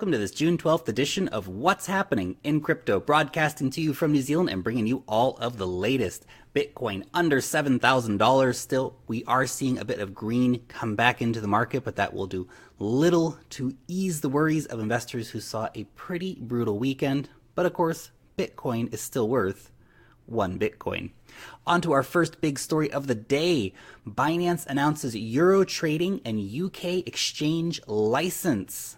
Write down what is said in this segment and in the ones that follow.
Welcome to this June 12th edition of What's Happening in Crypto, broadcasting to you from New Zealand and bringing you all of the latest. Bitcoin under $7,000 still. We are seeing a bit of green come back into the market, but that will do little to ease the worries of investors who saw a pretty brutal weekend. But of course, Bitcoin is still worth one Bitcoin. On to our first big story of the day. Binance announces Euro trading and UK exchange license.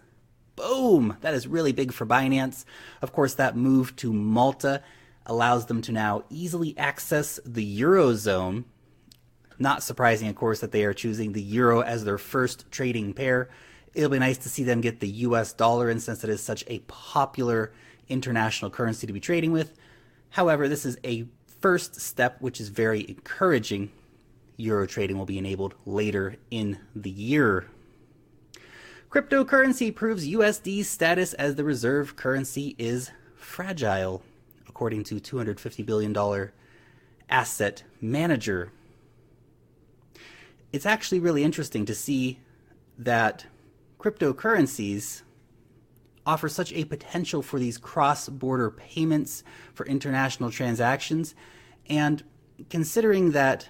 Boom! That is really big for Binance. Of course, that move to Malta allows them to now easily access the Eurozone. Not surprising, of course, that they are choosing the Euro as their first trading pair. It'll be nice to see them get the US dollar in since it is such a popular international currency to be trading with. However, this is a first step, which is very encouraging. Euro trading will be enabled later in the year. Cryptocurrency proves USD's status as the reserve currency is fragile, according to $250 billion asset manager. It's actually really interesting to see that cryptocurrencies offer such a potential for these cross border payments for international transactions. And considering that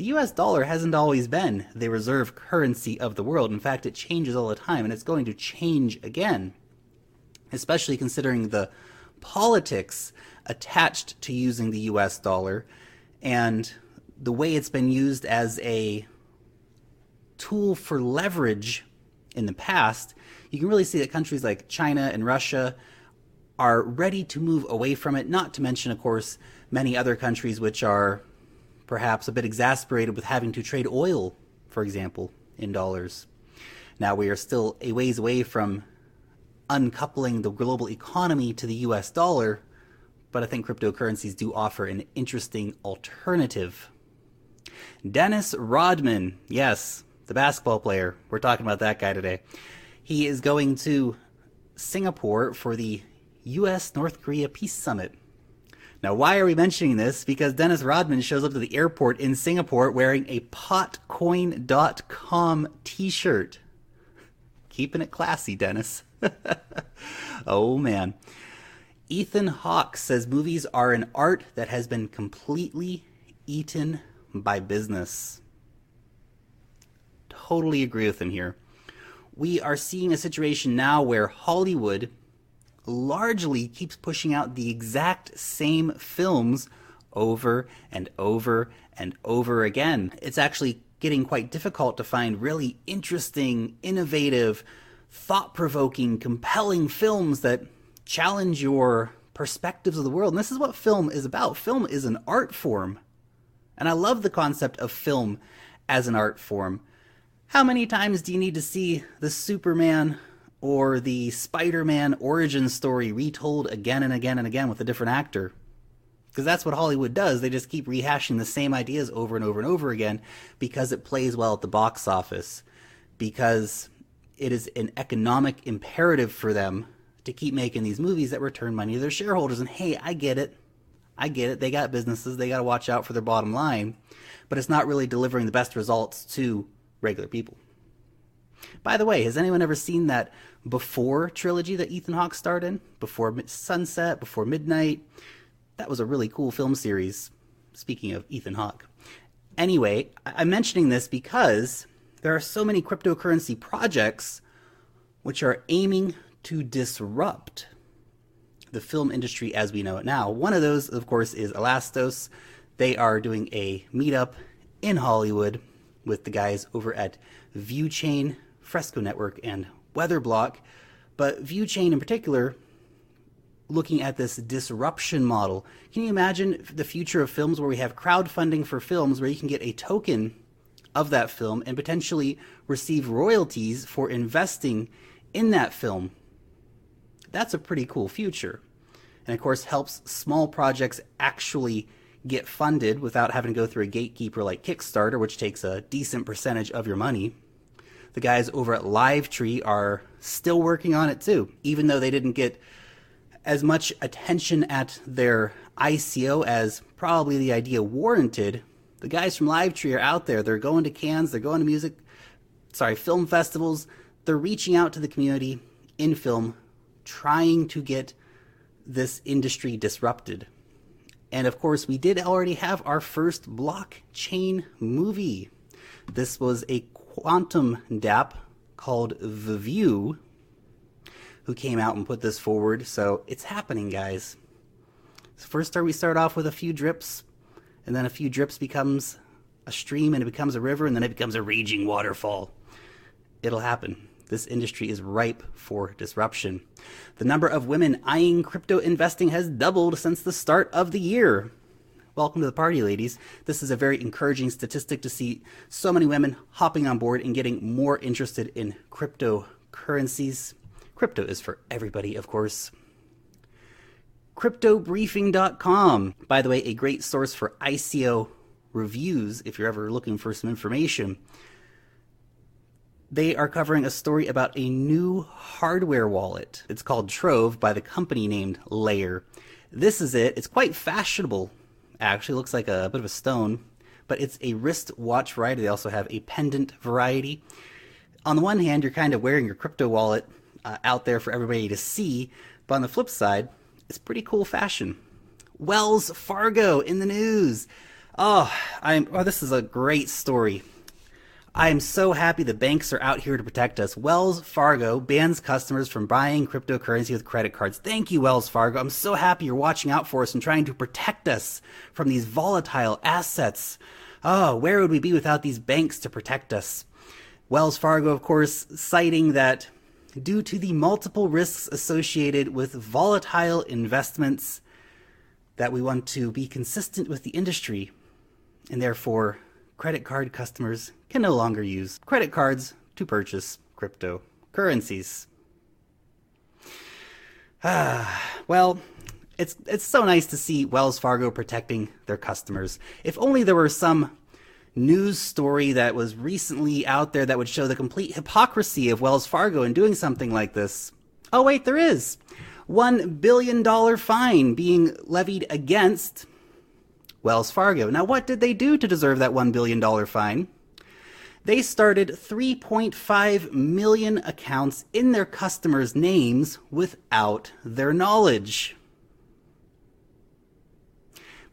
the US dollar hasn't always been the reserve currency of the world. In fact, it changes all the time, and it's going to change again, especially considering the politics attached to using the US dollar and the way it's been used as a tool for leverage in the past. You can really see that countries like China and Russia are ready to move away from it, not to mention, of course, many other countries which are perhaps a bit exasperated with having to trade oil, for example, in dollars. Now we are still a ways away from uncoupling the global economy to the US dollar, but I think cryptocurrencies do offer an interesting alternative. Dennis Rodman, yes, the basketball player. We're talking about that guy today. He is going to Singapore for the US North Korea Peace Summit. Now, why are we mentioning this? Because Dennis Rodman shows up to the airport in Singapore wearing a potcoin.com t shirt. Keeping it classy, Dennis. oh, man. Ethan Hawke says movies are an art that has been completely eaten by business. Totally agree with him here. We are seeing a situation now where Hollywood largely keeps pushing out the exact same films over and over and over again. It's actually getting quite difficult to find really interesting, innovative, thought provoking, compelling films that challenge your perspectives of the world. And this is what film is about. Film is an art form. And I love the concept of film as an art form. How many times do you need to see the Superman or the Spider Man origin story retold again and again and again with a different actor. Because that's what Hollywood does. They just keep rehashing the same ideas over and over and over again because it plays well at the box office, because it is an economic imperative for them to keep making these movies that return money to their shareholders. And hey, I get it. I get it. They got businesses, they got to watch out for their bottom line, but it's not really delivering the best results to regular people. By the way, has anyone ever seen that before trilogy that Ethan Hawke starred in? Before Sunset, before Midnight? That was a really cool film series. Speaking of Ethan Hawke. Anyway, I'm mentioning this because there are so many cryptocurrency projects which are aiming to disrupt the film industry as we know it now. One of those, of course, is Elastos. They are doing a meetup in Hollywood with the guys over at ViewChain Fresco Network and Weatherblock, but ViewChain in particular looking at this disruption model. Can you imagine the future of films where we have crowdfunding for films where you can get a token of that film and potentially receive royalties for investing in that film? That's a pretty cool future. And of course, helps small projects actually get funded without having to go through a gatekeeper like Kickstarter, which takes a decent percentage of your money. The guys over at Livetree are still working on it too, even though they didn't get as much attention at their ICO as probably the idea warranted. The guys from Livetree are out there. They're going to Cannes, they're going to music, sorry, film festivals. They're reaching out to the community in film, trying to get this industry disrupted. And of course, we did already have our first blockchain movie. This was a quantum dApp called The View, who came out and put this forward. So it's happening, guys. So first, start we start off with a few drips, and then a few drips becomes a stream, and it becomes a river, and then it becomes a raging waterfall. It'll happen. This industry is ripe for disruption. The number of women eyeing crypto investing has doubled since the start of the year. Welcome to the party, ladies. This is a very encouraging statistic to see so many women hopping on board and getting more interested in cryptocurrencies. Crypto is for everybody, of course. CryptoBriefing.com, by the way, a great source for ICO reviews if you're ever looking for some information. They are covering a story about a new hardware wallet. It's called Trove by the company named Layer. This is it. It's quite fashionable. Actually, looks like a bit of a stone, but it's a wrist watch variety. They also have a pendant variety. On the one hand, you're kind of wearing your crypto wallet uh, out there for everybody to see. But on the flip side, it's pretty cool fashion. Wells Fargo in the news. Oh, I'm. Oh, this is a great story. I am so happy the banks are out here to protect us. Wells Fargo bans customers from buying cryptocurrency with credit cards. Thank you, Wells Fargo. I'm so happy you're watching out for us and trying to protect us from these volatile assets. Oh, where would we be without these banks to protect us? Wells Fargo, of course, citing that due to the multiple risks associated with volatile investments that we want to be consistent with the industry and therefore credit card customers can no longer use credit cards to purchase cryptocurrencies. Ah, well, it's it's so nice to see Wells Fargo protecting their customers. If only there were some news story that was recently out there that would show the complete hypocrisy of Wells Fargo in doing something like this. Oh, wait, there is. $1 billion fine being levied against Wells Fargo. Now, what did they do to deserve that $1 billion fine? They started 3.5 million accounts in their customers' names without their knowledge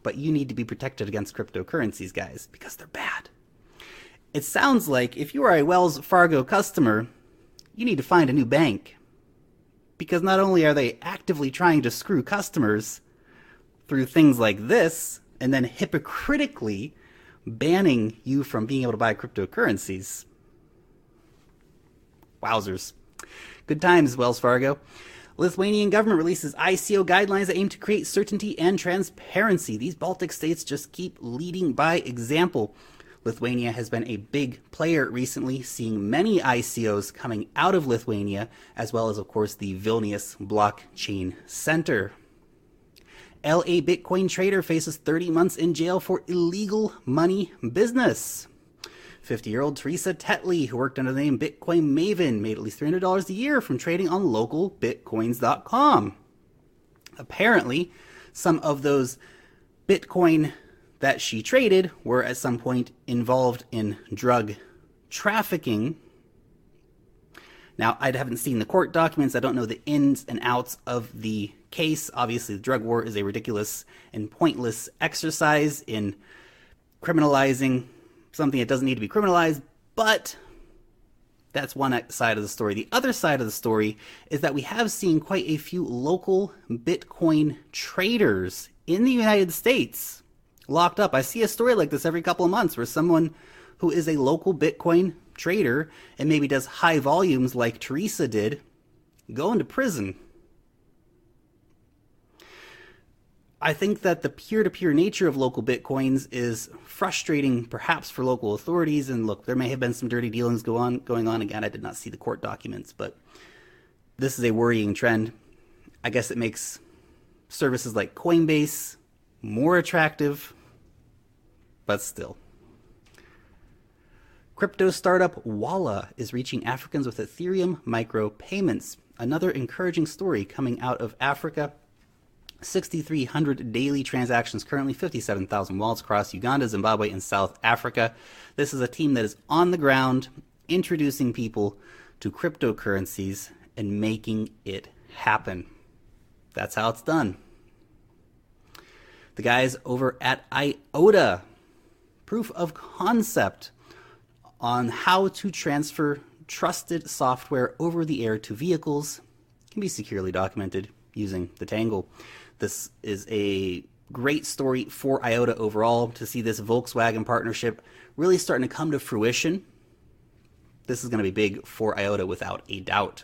but you need to be protected against cryptocurrencies, guys, because they're bad. It sounds like if you are a Wells Fargo customer, you need to find a new bank. Because not only are they actively trying to screw customers through things like this, and then hypocritically banning you from being able to buy cryptocurrencies. Wowzers. Good times, Wells Fargo. Lithuanian government releases ICO guidelines that aim to create certainty and transparency. These Baltic states just keep leading by example. Lithuania has been a big player recently, seeing many ICOs coming out of Lithuania, as well as, of course, the Vilnius Blockchain Center. LA Bitcoin trader faces 30 months in jail for illegal money business. 50 year old Teresa Tetley, who worked under the name Bitcoin Maven, made at least $300 a year from trading on localbitcoins.com. Apparently, some of those Bitcoin that she traded were at some point involved in drug trafficking. Now, I haven't seen the court documents. I don't know the ins and outs of the case. Obviously, the drug war is a ridiculous and pointless exercise in criminalizing something that doesn't need to be criminalized, but that's one side of the story. The other side of the story is that we have seen quite a few local Bitcoin traders in the United States locked up. I see a story like this every couple of months where someone who is a local Bitcoin trader and maybe does high volumes like Teresa did, going to prison. I think that the peer to peer nature of local bitcoins is frustrating, perhaps for local authorities. And look, there may have been some dirty dealings go on, going on. Again, I did not see the court documents, but this is a worrying trend. I guess it makes services like Coinbase more attractive, but still. Crypto startup Wala is reaching Africans with Ethereum micropayments. Another encouraging story coming out of Africa 6,300 daily transactions, currently 57,000 wallets across Uganda, Zimbabwe, and South Africa. This is a team that is on the ground introducing people to cryptocurrencies and making it happen. That's how it's done. The guys over at IOTA, proof of concept on how to transfer trusted software over the air to vehicles can be securely documented using the Tangle. This is a great story for IOTA overall to see this Volkswagen partnership really starting to come to fruition. This is going to be big for IOTA without a doubt.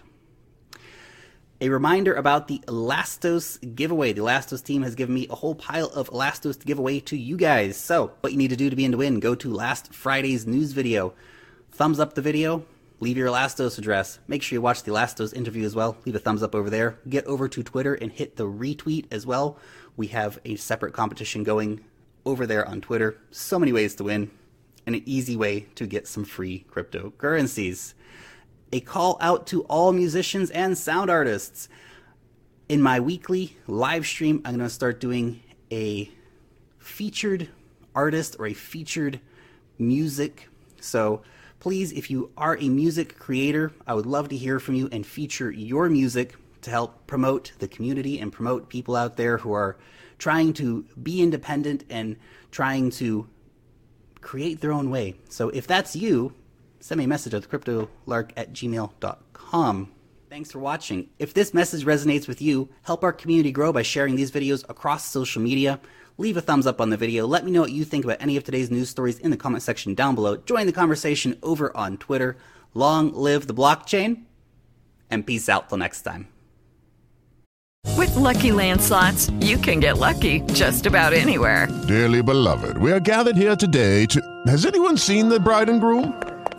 A reminder about the Elastos giveaway. The Elastos team has given me a whole pile of Elastos to give away to you guys. So, what you need to do to be in to win, go to last Friday's news video. Thumbs up the video, leave your Elastos address. Make sure you watch the Elastos interview as well. Leave a thumbs up over there. Get over to Twitter and hit the retweet as well. We have a separate competition going over there on Twitter. So many ways to win, and an easy way to get some free cryptocurrencies. A call out to all musicians and sound artists. In my weekly live stream, I'm going to start doing a featured artist or a featured music. So, Please, if you are a music creator, I would love to hear from you and feature your music to help promote the community and promote people out there who are trying to be independent and trying to create their own way. So if that's you, send me a message at cryptolark at gmail.com. Thanks for watching. If this message resonates with you, help our community grow by sharing these videos across social media leave a thumbs up on the video. Let me know what you think about any of today's news stories in the comment section down below. Join the conversation over on Twitter. Long live the blockchain, and peace out till next time. With lucky landslots, you can get lucky just about anywhere. Dearly beloved, we are gathered here today to. Has anyone seen the bride and groom?